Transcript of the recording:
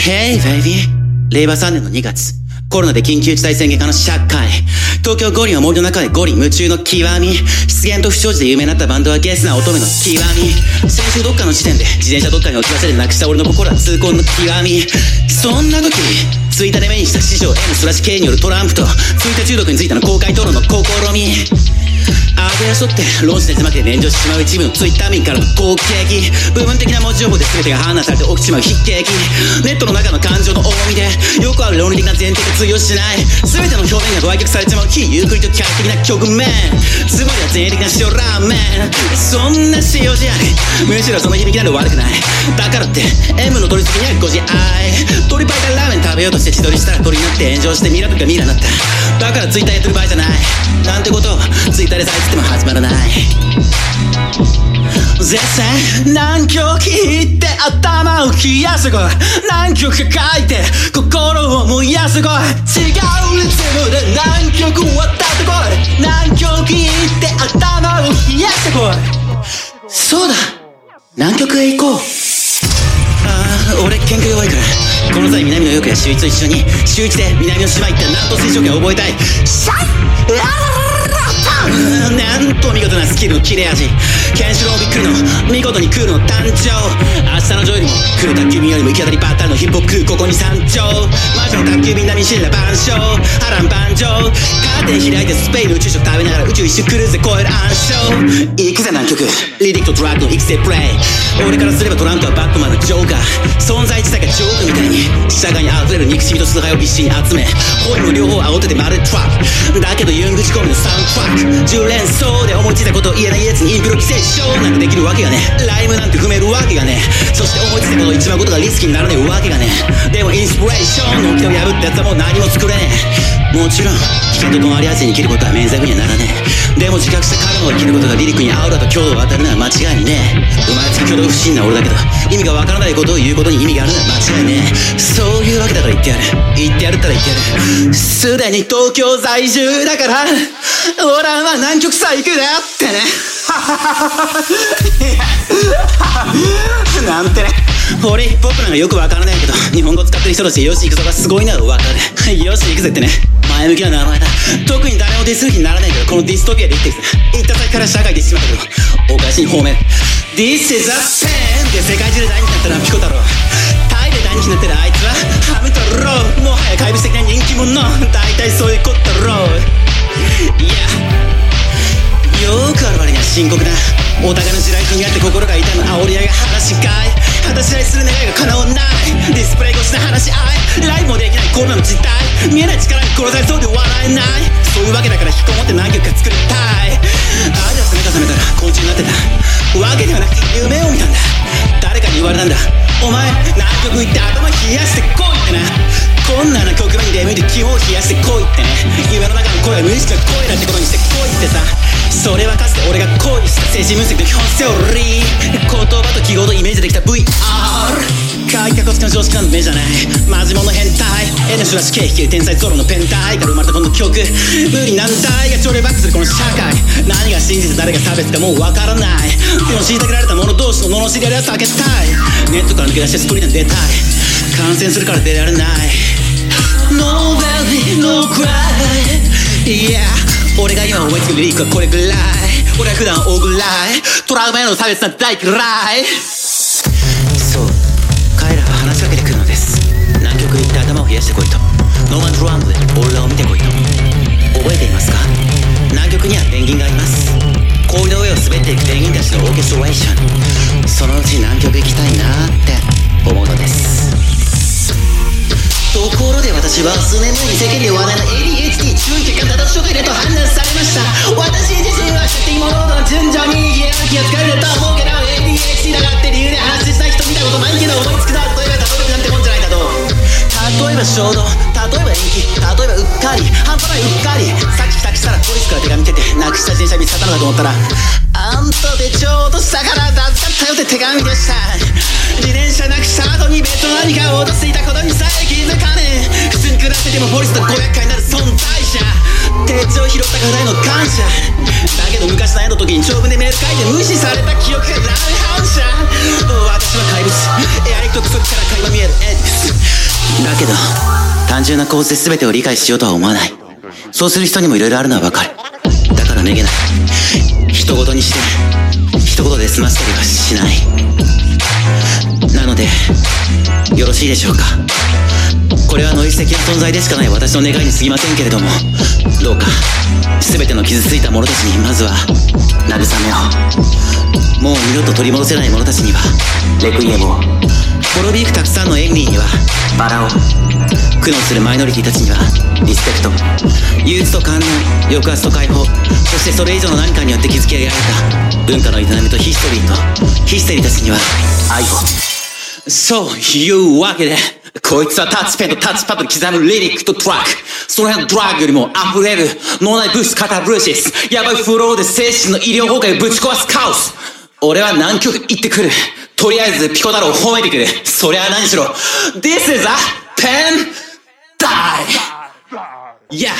Hey baby. 令和3年の2月。コロナで緊急事態宣言下の社会。東京五輪は森の中で五輪夢中の極み。失言と不祥事で有名になったバンドはゲスな乙女の極み。先週どっかの時点で自転車どっかに置き忘れてなくした俺の心は痛恨の極み。そんな時ツイッターで目にした師匠 M スラッシュ K によるトランプとツイッター中毒についての公開討論の試み。アゲアソって論旨で狭くて炎上してしまう一部のツイッター民からの攻撃部分的な文字情報で全てが判断されて起きちまう筆記ネットの中の感情の重みでよくある論理的な前提が通用しない全ての表現が売却されちまう非ゆっくりと客的な局面つまりは前衛的な塩ラーメンそんな塩じゃむしろその響きなど悪くないだからって M の取り付けにはご自愛べようとして自撮りしたら鳥になって炎上してミラとかミラになっただからツイッターやってる場合じゃないなんてことをツイッターでさえつっても始まらない絶対南極行って頭を冷やすごい南極書いて心を燃やすごい違うリズムで南極渡ってこい南極行って頭を冷やしてこいそうだ。南極へ行こう。この際南のよくや秀一と一緒に週一で南の島行って南東水蒸気を覚えたい。シャイなんと見事なスキルの切れ味。ケンシロウびっくりの見事にクールの誕生明日のジョイよりも来るた君き当たりバターのヒップホップここに山頂魔女の宅急便並み死んだ万象波乱万丈カーテン開いてスペインの宇宙食食べながら宇宙一周クルーズで超える暗唱行くぜ南極リディクトドラッグの育成プレイ俺からすればトランクはバットマンのジョー。カー存在自体がジョークみたいに社会に溢れる憎しみと崇拝を必死に集めホイも両方煽っててまるでトラップだけどユング仕込みのサウンドトラック10連想で思いついたことを言えないやつにインプロ規制ショー。なんかできるわけがね。ライムなんて踏めるわけがね。そして思いついたことを一番ことがリスキーにならねえわけがねでもインスピレーションの掟を破ったやつはもう何も作れねえ。もちろん危険と隣り合わせに生きることは免罪符にはならねえ。でも自覚した彼の生きることがリリックにアウラと強度を与えるなら間違いねえ。生まれつき挙動不審な俺だけど意味がわからないことを言うことに意味があるのは間違いねえ。そういうわけだから言ってやる。言ってやるったら言ってやる。すでに東京在住だから俺は南極さ行くだよってね。なんてね。俺ヒップホップなんかよくわからないけど日本語使ってる人としよし行くぞがすごいならわかる。よし行くぜってね。前向きな名前だ。特に誰もディスる気にならないけどこのディストピアで生きていく行った先から社会でしまったけどお返しに方面。This is a pen で世界中で大人気になったのはピコ太郎。タイで大人気になってるあいつはハム太郎。もはや怪物的な人気者。大体そういうことだろう。いや。よくある割には深刻だお互いの地雷組み合って心が痛む煽り合いが話し合い。果たし合いする願いが叶わないディスプレイ越しの話し合いライブもできないコロナの実態見えない力に殺されそうで笑えないそういうわけだから引きこもって何曲か作りたいああじゃ冷めた冷めたら昆虫になってたわけではなくて夢を見たんだ。誰かに言われたんだ。お前南極行って頭冷やしてこいってなこんなな局面に出向いて肝を冷やしてこいってね。夢の中声は無意識の声だってことにしてこいってさそれはかつて俺が恋した精神分析の基本セオリー言葉と記号とイメージできた VR 開脚式の常識なんて目じゃないマジモノ変態 N シュラシ K 引ける天才ゾロのペンタイから生まれたこの曲無理難題が朝礼バックするこの社会何が真実誰が差別かもうわからないでも虐げられた者同士の罵り合いは避けたいネットから抜け出してストリートに出たい感染するから出られない No Yeah 俺が今思いつくリリックはこれぐらい。俺は普段大ぐらい。トラウマへの差別なんて大嫌い。そう。彼らは話しかけてくるのです。南極行って頭を冷やしてこいと。ノーマンズランドで俺らを見てこいと。覚えていますか？南極にはペンギンがいます。氷の上を滑っていくペンギンたちのオーケストレーション。そのうち南極行きたいなって思うのです。ところで私は数年前に世間で話題のエリアに注意欠陥多発障害だと判断されました。私自身は知っているもの順序にヒエラルキーを使えると思うけど ADHD だからって理由で話した人見たことないけど思いつくな例えば例えばなんてもんじゃないだと。例えば衝動例えば延期例えばうっかり半端ないうっかりさっき帰宅したらポリスから手紙来てなくした自転車見つかったのかと思ったらあんたでちょうど下から助かったよって手紙でした。自転車なくした後に別の何かを落としていたことにさえ気づかねえ。普通に下っててもポリスと500回への感謝だけど昔の絵の時に長文でメール書いて無視された記憶が乱反射私は怪物エアリックとクソから会話見えるエディクスけど、単純な構図で全てを理解しようとは思わない。そうする人にも色々あるのはわかる。だからめげない。人事にして、一言で済ましたりはしない。なので、よろしいでしょうか。これはノイズ的な存在でしかない私の願いに過ぎませんけれども、どうか、者たちにまずは、慰めを。もう二度と取り戻せない者たちには、レクイエムを。滅びゆくたくさんのエンリーには、バラを。苦悩するマイノリティたちには、リスペクト。憂鬱と観念、抑圧と解放。そしてそれ以上の何かによって築き上げられた、文化の営みとヒストリーと、ヒステリーたちには、愛を。そういうわけで、こいつはタッチペンとタッチパッドに刻むリリックとトラック。その辺のドラッグよりも溢れる脳内物質カタブルシス。やばいフローで精神の医療崩壊をぶち壊すカオス。俺は南極行ってくる。とりあえずピコ太郎を褒めてくれ。そりゃ何しろ。This is a pen die! Yeah!